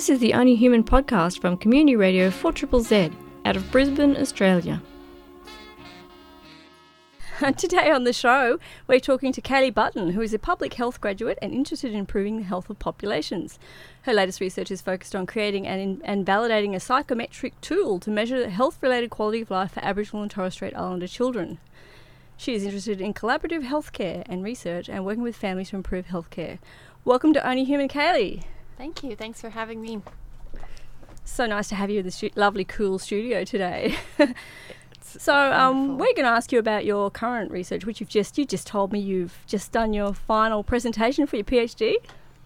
This is the Only Human podcast from Community Radio 4 Z out of Brisbane, Australia. Today on the show, we're talking to Kaylee Butten, who is a public health graduate and interested in improving the health of populations. Her latest research is focused on creating and, and validating a psychometric tool to measure the health related quality of life for Aboriginal and Torres Strait Islander children. She is interested in collaborative healthcare and research and working with families to improve healthcare. Welcome to Only Human, Kaylee. Thank you. Thanks for having me. So nice to have you in the stu- lovely, cool studio today. So um, we're going to ask you about your current research, which you've just you just told me you've just done your final presentation for your PhD.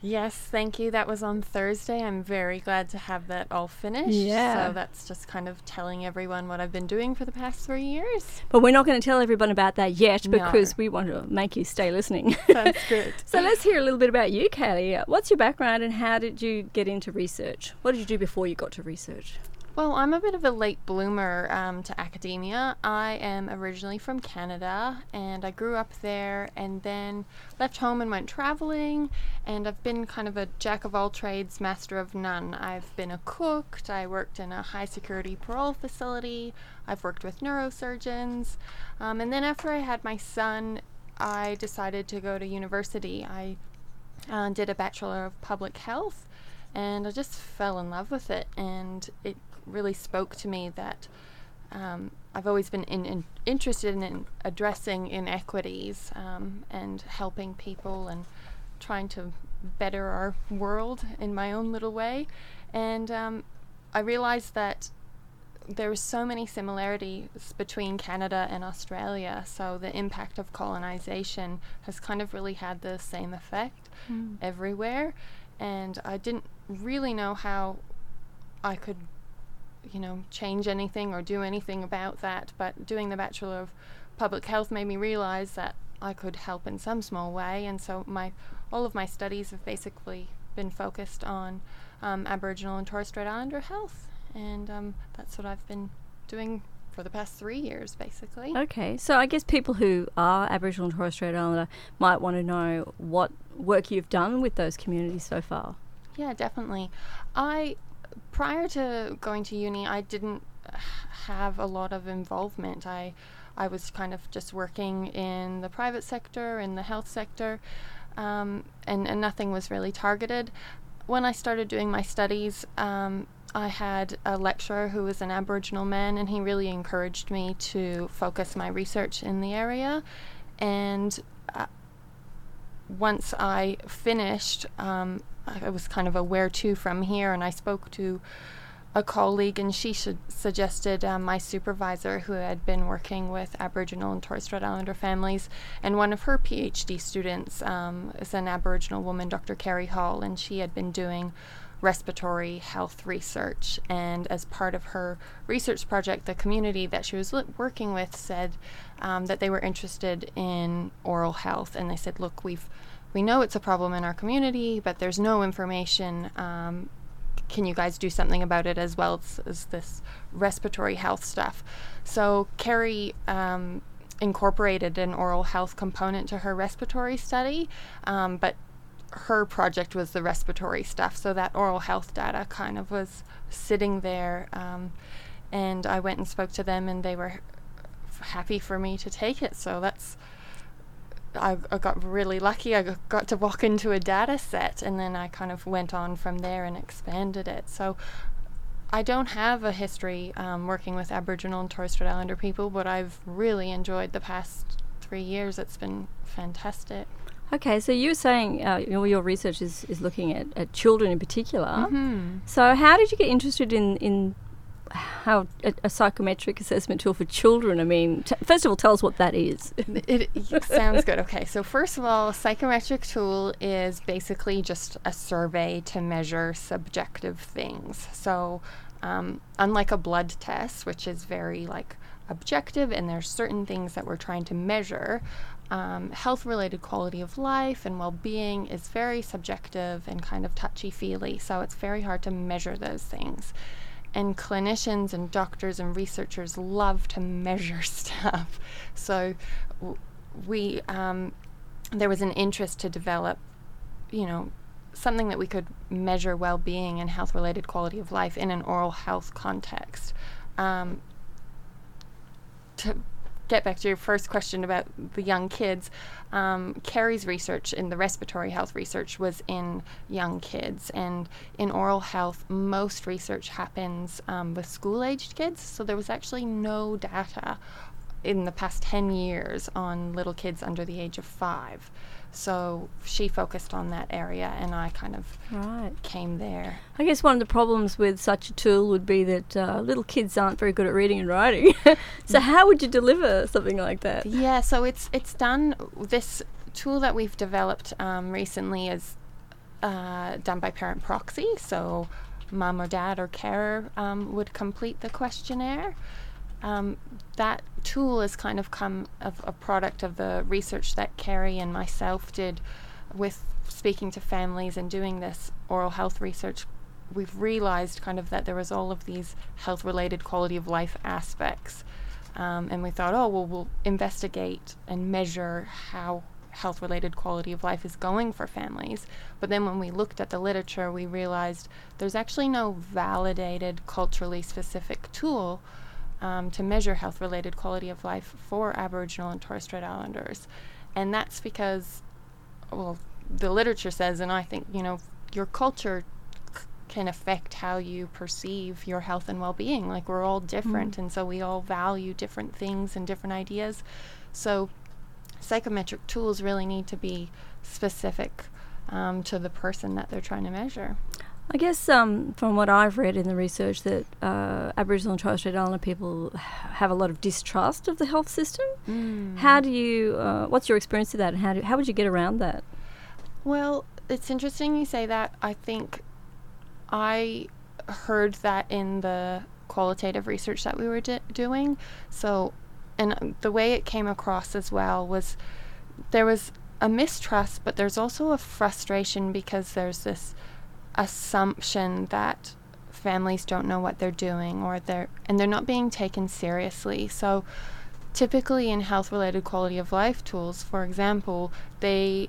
Yes, thank you. That was on Thursday. I'm very glad to have that all finished. Yeah. So that's just kind of telling everyone what I've been doing for the past three years. But we're not going to tell everyone about that yet No. because we want to make you stay listening. That's good. so let's hear a little bit about you, Kaylee. What's your background and how did you get into research? What did you do before you got to research? Well, I'm a bit of a late bloomer um, to academia. I am originally from Canada and I grew up there and then left home and went traveling. And I've been kind of a jack of all trades, master of none. I've been a cook, I worked in a high security parole facility, I've worked with neurosurgeons. Um, and then after I had my son, I decided to go to university. I uh, did a Bachelor of Public Health and I just fell in love with it. And it really spoke to me that um, I've always been in, in, interested in addressing inequities um, and helping people and trying to better our world in my own little way. And um, I realized that there are so many similarities between Canada and Australia. So the impact of colonization has kind of really had the same effect everywhere. And I didn't really know how I could, you know, change anything or do anything about that. But doing the Bachelor of Public Health made me realize that I could help in some small way. And so my all of my studies have basically been focused on um, Aboriginal and Torres Strait Islander health, and um, that's what I've been doing for the past three years, basically. Okay, so I guess people who are Aboriginal and Torres Strait Islander might want to know what work you've done with those communities so far. Yeah, definitely. I prior to going to uni, I didn't have a lot of involvement. I I was kind of just working in the private sector, in the health sector, um, and, and nothing was really targeted. When I started doing my studies, um, I had a lecturer who was an Aboriginal man, and he really encouraged me to focus my research in the area. And uh, once I finished, um, I was kind of a where to from here, and I spoke to a colleague, and she su- suggested um, my supervisor, who had been working with Aboriginal and Torres Strait Islander families, and one of her PhD students um, is an Aboriginal woman, Dr. Carrie Hall, and she had been doing respiratory health research. And as part of her research project, the community that she was li- working with said um, that they were interested in oral health, and they said, "Look, we've we know it's a problem in our community, but there's no information. Um, can you guys do something about it as well as, as this respiratory health stuff? So Carrie um, incorporated an oral health component to her respiratory study, um, but her project was the respiratory stuff. So that oral health data kind of was sitting there, um, and I went and spoke to them, and they were happy for me to take it. So that's I, I got really lucky. I got to walk into a data set, and then I kind of went on from there and expanded it. So I don't have a history um, working with Aboriginal and Torres Strait Islander people, but I've really enjoyed the past three years. It's been fantastic. Okay, so you were saying uh, your, your research is, is looking at, at children in particular. Mm-hmm. So, how did you get interested in, in how a, a psychometric assessment tool for children? I mean, t- first of all, tell us what that is. It, it sounds good. Okay, so first of all, a psychometric tool is basically just a survey to measure subjective things. So, um, unlike a blood test, which is very like objective, and there's certain things that we're trying to measure. Um, health-related quality of life and well-being is very subjective and kind of touchy-feely, so it's very hard to measure those things and clinicians and doctors and researchers love to measure stuff. So we um, there was an interest to develop, you know, something that we could measure well-being and health-related quality of life in an oral health context. Um, to get back to your first question about the young kids, um, Carrie's research in the respiratory health research was in young kids, and in oral health, most research happens um, with school aged kids. So there was actually no data in the past 10 years on little kids under the age of five. So she focused on that area, and I kind of Right. came there. I guess one of the problems with such a tool would be that uh, little kids aren't very good at reading and writing. so how would you deliver something like that? Yeah, so it's it's done. This tool that we've developed um, recently is uh, done by parent proxy. So, mom or dad or carer um, would complete the questionnaire. Um, that tool has kind of come of a product of the research that Carrie and myself did with speaking to families and doing this oral health research. We've realized kind of that there was all of these health related quality of life aspects. Um, and we thought, oh, well, we'll investigate and measure how health related quality of life is going for families. But then when we looked at the literature, we realized there's actually no validated, culturally specific tool um, to measure health related quality of life for Aboriginal and Torres Strait Islanders. And that's because, well, the literature says, and I think, you know, your culture c- can affect how you perceive your health and well being. Like, we're all different, and so we all value different things and different ideas. So, psychometric tools really need to be specific um, to the person that they're trying to measure. I guess um, from what I've read in the research that uh, Aboriginal and Torres Strait Islander people have a lot of distrust of the health system. How do you? Uh, what's your experience of that, and how do, how would you get around that? Well, it's interesting you say that. I think I heard that in the qualitative research that we were d- doing. So, and the way it came across as well was there was a mistrust, but there's also a frustration because there's this assumption that families don't know what they're doing or they're and they're not being taken seriously. So typically in health related quality of life tools, for example, they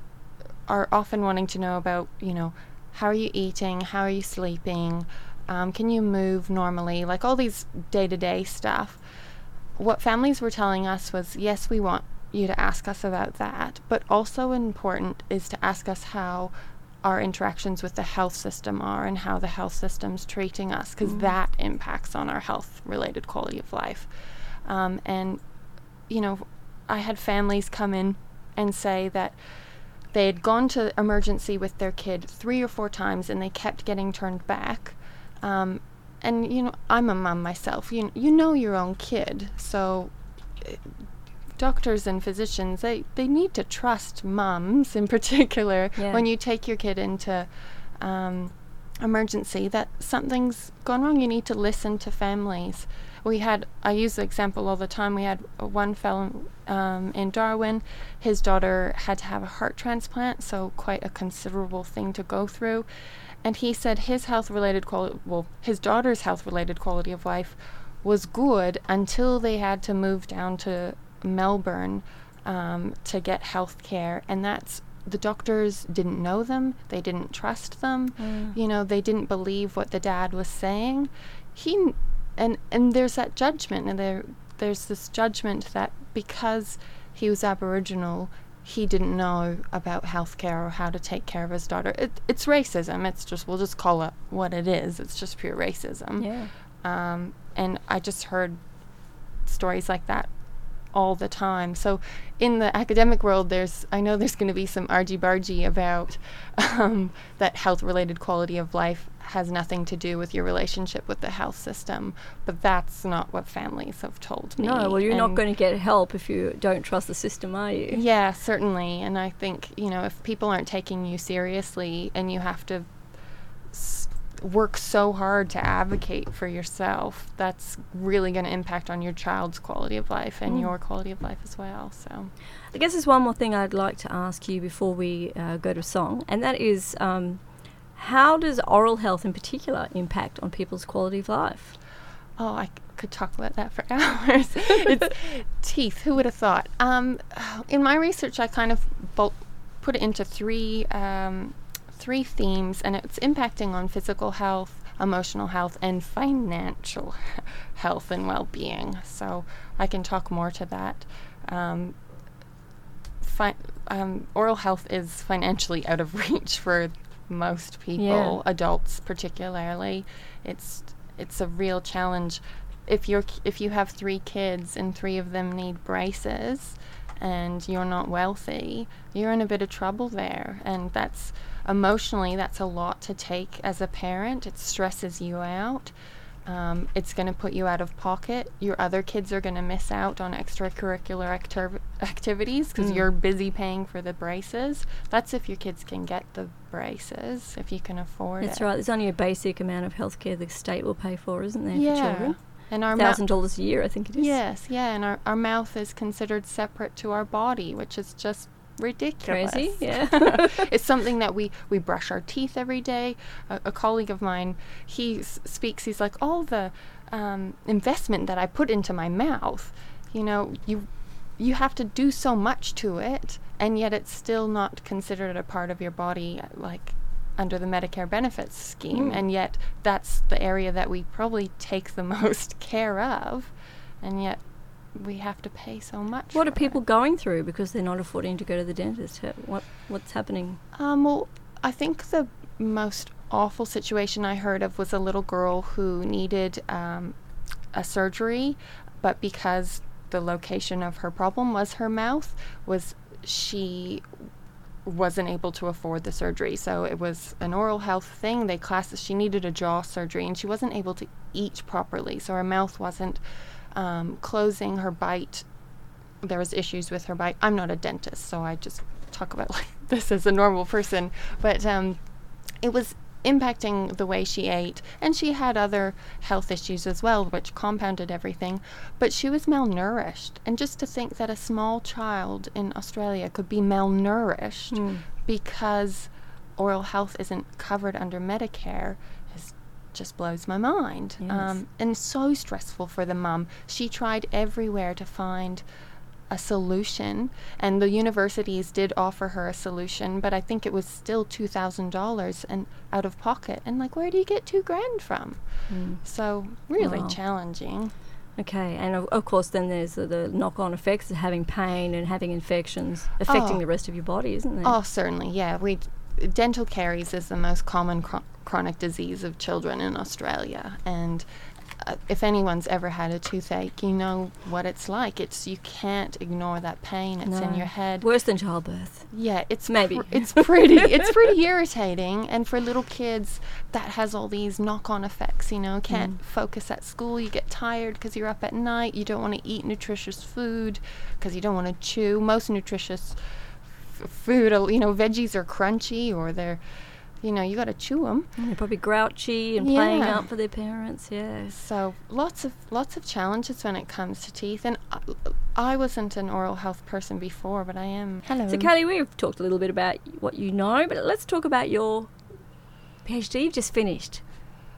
are often wanting to know about, you know, how are you eating, how are you sleeping, um, can you move normally, like all these day to day stuff. What families were telling us was, yes, we want you to ask us about that, but also important is to ask us how our interactions with the health system are and how the health system's treating us, because that impacts on our health related quality of life. Um, and, you know, I had families come in and say that they had gone to emergency with their kid three or four times and they kept getting turned back. Um, and you know, I'm a mum myself. You you know your own kid, so doctors and physicians they they need to trust moms in particular Yeah. when you take your kid into um, emergency that something's gone wrong. You need to listen to families. We had, I use the example all the time. We had one fellow um, in Darwin. His daughter had to have a heart transplant, so quite a considerable thing to go through. And he said his health related quality, well, his daughter's health related quality of life was good until they had to move down to Melbourne um, to get health care. And that's the doctors didn't know them, they didn't trust them, you know, they didn't believe what the dad was saying. He and and there's that judgment, and there there's this judgment that because he was Aboriginal, he didn't know about healthcare or how to take care of his daughter. It, it's racism. It's just we'll just call it what it is. It's just pure racism. Yeah. Um, and I just heard stories like that all the time. So in the academic world, there's I know there's going to be some argy bargy about um, that health related quality of life has nothing to do with your relationship with the health system, but that's not what families have told me. No, well, you're not going to get help if you don't trust the system, are you? yeah, certainly. And I think, you know, if people aren't taking you seriously and you have to work so hard to advocate for yourself, that's really going to impact on your child's quality of life and Mm. your quality of life as well. So, I guess there's one more thing I'd like to ask you before we uh, go to song, and that is um, how does oral health in particular impact on people's quality of life? oh, I c- could talk about that for hours. it's teeth. Who would have thought? Um, in my research, I kind of put it into three um, three themes, and it's impacting on physical health, emotional health, and financial health and well being. So I can talk more to that. Um, fi- um, oral health is financially out of reach for most people, Yeah. adults particularly. It's it's a real challenge. If you're if you have three kids and three of them need braces, and you're not wealthy, you're in a bit of trouble there, and that's emotionally that's a lot to take as a parent. It stresses you out. Um, it's going to put you out of pocket. Your other kids are going to miss out on extracurricular activ- activities because Mm. you're busy paying for the braces. That's if your kids can get the braces, if you can afford That's it. right. There's only a basic amount of healthcare the state will pay for, isn't there, Yeah. for children? And our Thousand dollars a year, I think it is. Yes, yeah, and our, our mouth is considered separate to our body, which is just ridiculous. Crazy, yeah. it's something that we we brush our teeth every day. A, a colleague of mine, he s- speaks. He's like, all the um, investment that I put into my mouth, you know, you you have to do so much to it, and yet it's still not considered a part of your body, like under the Medicare benefits scheme, Mm. and yet that's the area that we probably take the most care of, and yet we have to pay so much. What are people it. going through because they're not affording to go to the dentist? What What's happening? Um, well, I think the most awful situation I heard of was a little girl who needed um, a surgery, but because the location of her problem was her mouth, was she wasn't able to afford the surgery. So it was an oral health thing. They classed she needed a jaw surgery, and she wasn't able to eat properly. So her mouth wasn't um, closing. Her bite there was issues with her bite. I'm not a dentist, so I just talk about like this as a normal person. But um, it was impacting the way she ate, and she had other health issues as well, which compounded everything. But she was malnourished, and just to think that a small child in Australia could be malnourished Mm. because oral health isn't covered under Medicare is just blows my mind. Yes. Um, and so stressful for the mum. She tried everywhere to find a solution, and the universities did offer her a solution, but I think it was still two thousand dollars and out of pocket. And like, where do you get two grand from? Mm. So really Wow. challenging. Okay, and of, of course, then there's the, the knock-on effects of having pain and having infections affecting Oh. the rest of your body, isn't there? Oh, certainly, yeah. We dental caries is the most common chro- chronic disease of children in Australia, and uh, if anyone's ever had a toothache, you know what it's like. It's you can't ignore that pain. It's in your head. Worse than childbirth. Yeah, it's Maybe. pr- it's pretty it's pretty irritating, and for little kids, that has all these knock-on effects. You know, can't Mm. focus at school. You get tired because you're up at night. You don't want to eat nutritious food because you don't want to chew. Most nutritious f- food, you know, veggies are crunchy or they're, you know, you got to chew them. And they're probably grouchy and playing out for their parents. Yes. So lots of lots of challenges when it comes to teeth, and I, I wasn't an oral health person before, but I am. Hello. So, Kelly, we've talked a little bit about what you know, but let's talk about your PhD you've just finished.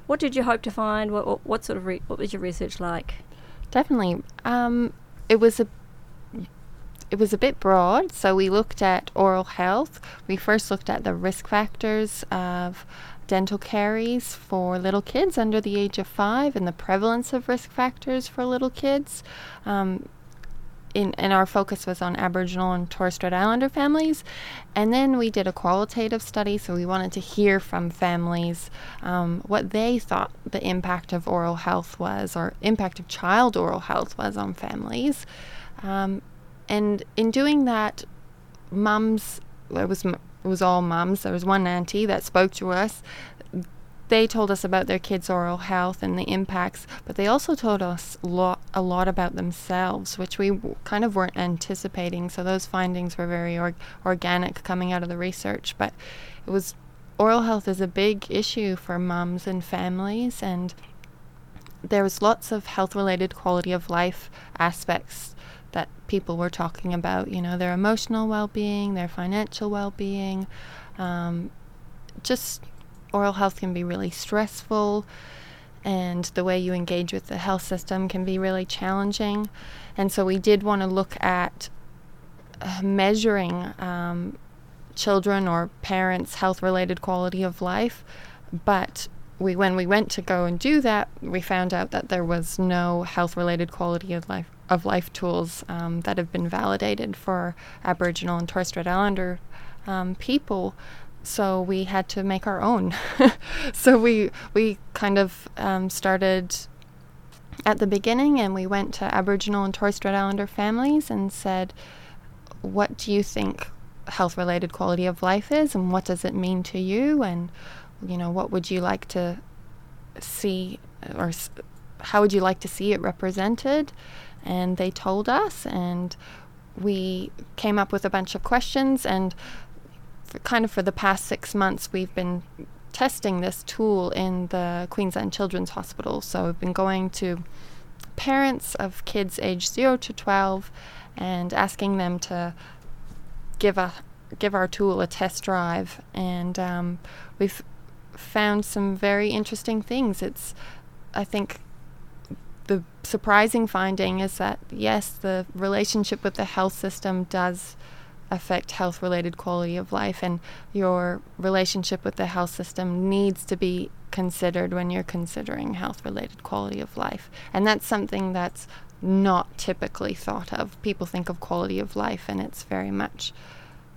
What did you hope to find? What, what, what sort of re- what was your research like? Definitely. Um, it was a it was a bit broad, so we looked at oral health. We first looked at the risk factors of dental caries for little kids under the age of five and the prevalence of risk factors for little kids. Um, in, and our focus was on Aboriginal and Torres Strait Islander families. And then we did a qualitative study, so we wanted to hear from families um, what they thought the impact of oral health was, or impact of child oral health was on families. Um, and in doing that, mums, it was it was all mums. There was one auntie that spoke to us. They told us about their kids' oral health and the impacts, but they also told us a lot about themselves, which we w- kind of weren't anticipating. So those findings were very org- organic coming out of the research. But it was oral health is a big issue for mums and families, and there was lots of health-related quality of life aspects that people were talking about. You know, their emotional well-being, their financial well-being, um, just oral health can be really stressful and the way you engage with the health system can be really challenging. And so we did want to look at uh, measuring um, children or parents' health related quality of life. But we, when we went to go and do that, we found out that there was no health related quality of life of life tools um, that have been validated for Aboriginal and Torres Strait Islander um, people. So we had to make our own. so we we kind of um, started at the beginning, and we went to Aboriginal and Torres Strait Islander families and said, "What do you think health related quality of life is, and what does it mean to you, and you know what would you like to see, or how would you like to see it represented?" And they told us, and we came up with a bunch of questions and kind of for the past six months we've been testing this tool in the Queensland Children's Hospital. So we've been going to parents of kids aged 0 to 12 and asking them to give a give our tool a test drive and um, we've found some very interesting things it's i think the surprising finding is that yes the relationship with the health system does affect health related quality of life and your relationship with the health system needs to be considered when you're considering health related quality of life. And that's something that's not typically thought of. People think of quality of life and it's very much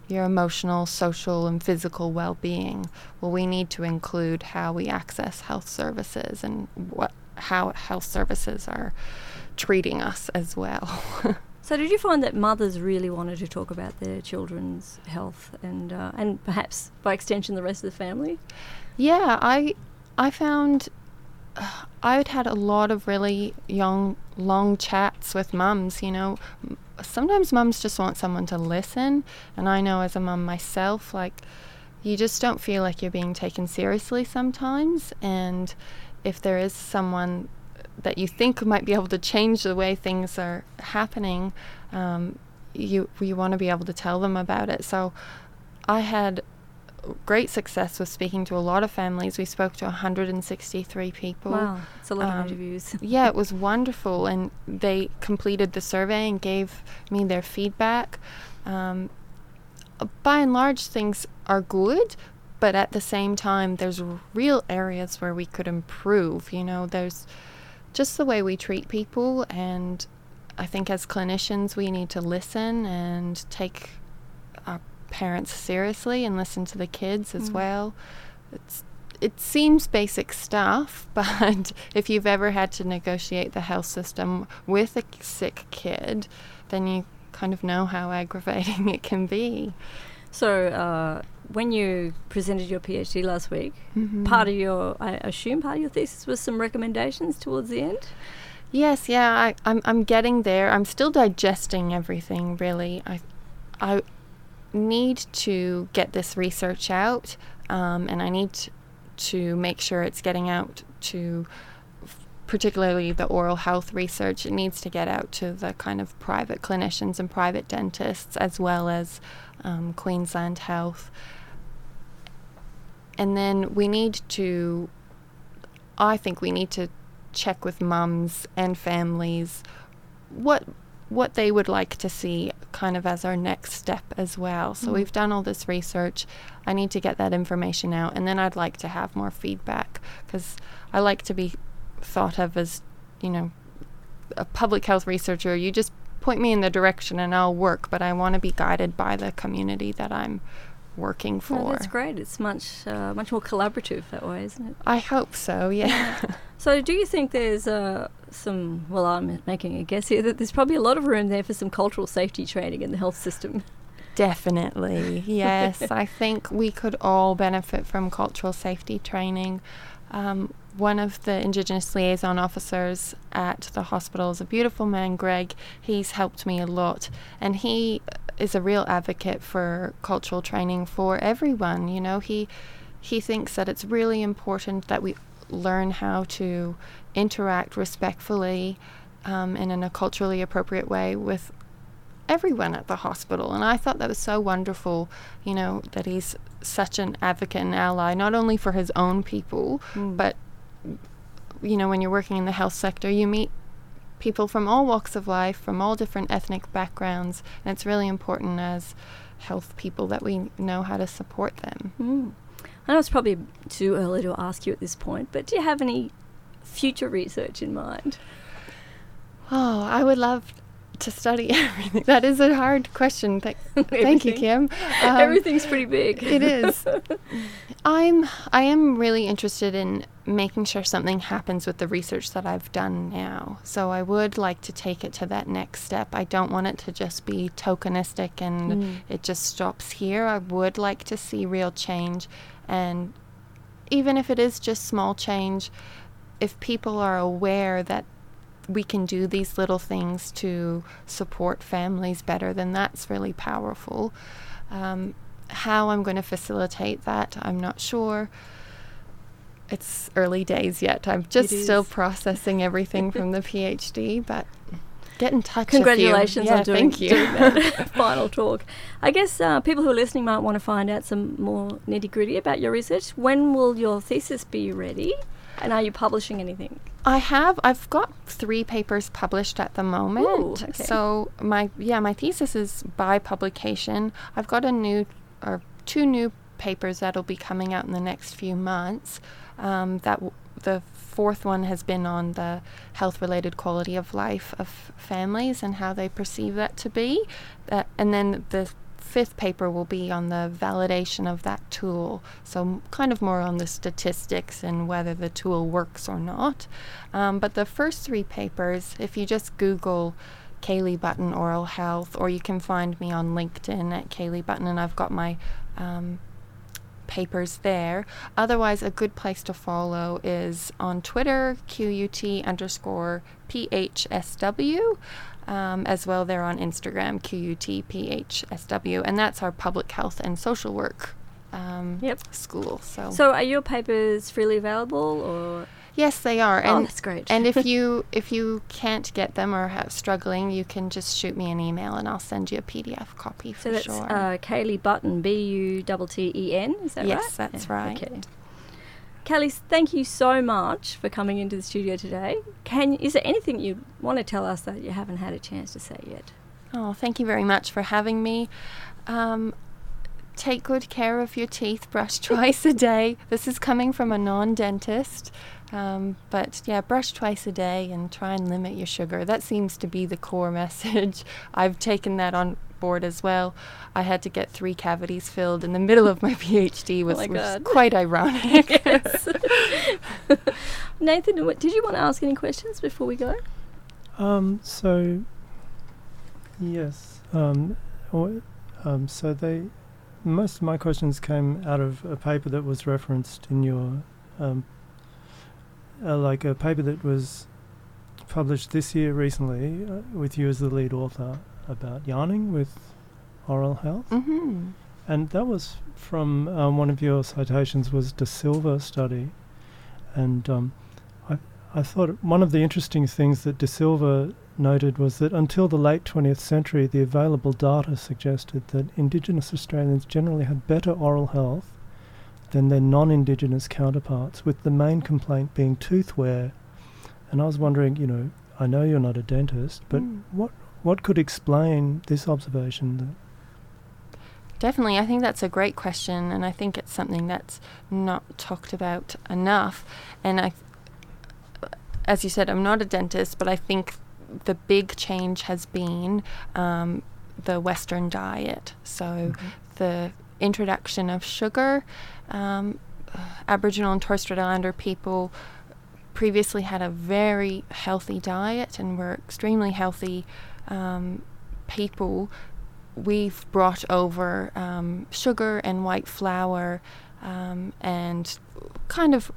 your emotional social and physical well-being. Well we need to include how we access health services and what how health services are treating us as well So, did you find that mothers really wanted to talk about their children's health and uh, and perhaps by extension the rest of the family? Yeah, I I found uh, I'd had a lot of really young, long chats with mums. You know, sometimes mums just want someone to listen, and I know as a mum myself, like you just don't feel like you're being taken seriously sometimes, and if there is someone that you think might be able to change the way things are happening, um, you you want to be able to tell them about it. So I had great success with speaking to a lot of families. We spoke to 163 people. Wow, it's a lot um, of interviews. yeah, it was wonderful, and they completed the survey and gave me their feedback. Um, by and large, things are good, but at the same time, there's real areas where we could improve. You know, there's just the way we treat people. And I think as clinicians, we need to listen and take our parents seriously and listen to the kids as mm. well. It's it seems basic stuff, but if you've ever had to negotiate the health system with a sick kid, then you kind of know how aggravating it can be. So, uh, when you presented your PhD last week, mm-hmm. part of your, I assume, part of your thesis was some recommendations towards the end. Yes, yeah, I, I'm I'm getting there. I'm still digesting everything. Really, I I need to get this research out, um, and I need to make sure it's getting out to particularly the oral health research, it needs to get out to the kind of private clinicians and private dentists as well as um, Queensland Health. And then we need to, I think we need to check with mums and families what what they would like to see kind of as our next step as well. So mm. we've done all this research. I need to get that information out and then I'd like to have more feedback because I like to be thought of as, you know, a public health researcher. You just point me in the direction and I'll work, but I want to be guided by the community that I'm working for. No, that's great. It's much uh, much more collaborative that way, isn't it? I hope so. Yeah. so, do you think there's uh, some? Well, I'm making a guess here that there's probably a lot of room there for some cultural safety training in the health system. Definitely, yes. I think we could all benefit from cultural safety training. Um, one of the Indigenous liaison officers at the hospital is a beautiful man, Greg. He's helped me a lot, and he is a real advocate for cultural training for everyone. You know, he he thinks that it's really important that we learn how to interact respectfully um, and in a culturally appropriate way with everyone at the hospital. And I thought that was so wonderful, you know, that he's such an advocate and ally, not only for his own people, mm. but, you know, when you're working in the health sector, you meet people from all walks of life, from all different ethnic backgrounds. And it's really important as health people that we know how to support them. Mm. I know it's probably too early to ask you at this point, but do you have any future research in mind? Oh, I would love to study everything. That is a hard question. Th- thank you, Kim. Um, Everything's pretty big. it is. I'm I am really interested in making sure something happens with the research that I've done now. So I would like to take it to that next step. I don't want it to just be tokenistic and mm. it just stops here. I would like to see real change and even if it is just small change, if people are aware that we can do these little things to support families better, then that's really powerful. Um, how I'm going to facilitate that, I'm not sure. It's early days yet. I'm just still processing everything from the PhD, but get in touch. Congratulations yeah, on doing, doing that final talk. I guess uh, people who are listening might want to find out some more nitty gritty about your research. When will your thesis be ready? And are you publishing anything? I have. I've got three papers published at the moment. Ooh, okay. So my yeah, my thesis is by publication. I've got a new or two new papers that'll be coming out in the next few months. Um, that w- the fourth one has been on the health-related quality of life of families and how they perceive that to be. Uh, and then the fifth paper will be on the validation of that tool. So, kind of more on the statistics and whether the tool works or not. Um, but the first three papers, if you just Google Kaylee Butten Oral Health, or you can find me on LinkedIn at Kaylee Butten, and I've got my um, papers there. Otherwise, a good place to follow is on Twitter, QUT underscore PHSW. Um, as well, they're on Instagram, QUTPHSW, and that's our public health and social work um, yep. school. So, so are your papers freely available, or Yes, they are. Oh, and, oh, that's great. and if you if you can't get them or are struggling, you can just shoot me an email and I'll send you a PDF copy for so that's, sure. Uh, Kaylee Butten, B U T T E N. Is that yes, right? Yes, that's yeah. right. Okay. Kelly, thank you so much for coming into the studio today. Can is there anything you want to tell us that you haven't had a chance to say yet? Oh, thank you very much for having me. Um, take good care of your teeth. Brush twice a day. This is coming from a non-dentist. Um, but yeah, brush twice a day and try and limit your sugar. That seems to be the core message. I've taken that on board as well. I had to get three cavities filled in the middle of my PhD, was, oh my was quite ironic. Nathan, did you want to ask any questions before we go? Um, so, yes. Um, or, um, so they, most of my questions came out of a paper that was referenced in your, um, uh, like a paper that was published this year recently uh, with you as the lead author about yarning with oral health. Mm-hmm. And that was from um, one of your citations was De Silva study. And um, I, thought one of the interesting things that De Silva noted was that until the late 20th century, the available data suggested that Indigenous Australians generally had better oral health than their non Indigenous counterparts, with the main complaint being tooth wear. And I was wondering, you know, I know you're not a dentist, but mm. what what could explain this observation? Definitely, I think that's a great question, and I think it's something that's not talked about enough. And I, as you said, I'm not a dentist, but I think the big change has been um, the Western diet. So mm-hmm. the introduction of sugar. Um, Aboriginal and Torres Strait Islander people previously had a very healthy diet and were extremely healthy um, people, we've brought over um, sugar and white flour um, and kind of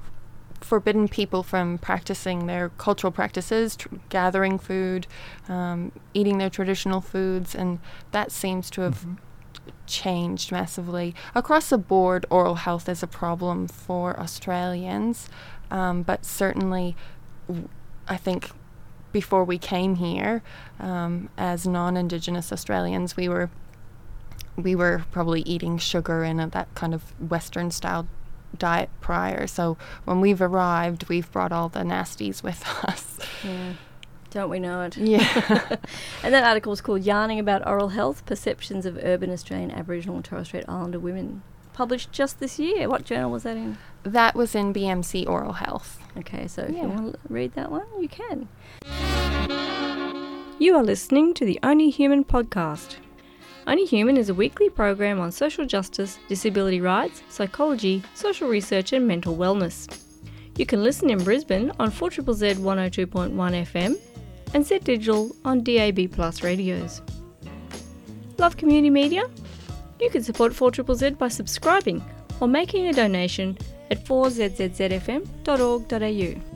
forbidden people from practicing their cultural practices, tr- gathering food, um, eating their traditional foods, and that seems to have mm-hmm. changed massively. Across the board, oral health is a problem for Australians, um, but certainly, w- I think before we came here um, as non-indigenous Australians, we were we were probably eating sugar in a, that kind of Western style diet prior. So when we've arrived, we've brought all the nasties with us. Yeah. Don't we know it? Yeah. and that article was called Yarning About Oral Health Perceptions of Urban Australian Aboriginal and Torres Strait Islander Women. Published just this year. What journal was that in? that was in BMC Oral Health. Okay, so if you want to read that one, you can. You are listening to the Only Human podcast. Only Human is a weekly program on social justice, disability rights, psychology, social research, and mental wellness. You can listen in Brisbane on 4ZZZ 102.1 FM and Set Digital on DAB Plus radios. Love community media? You can support 4ZZZ by subscribing or making a donation at 4zzzfm.org.au.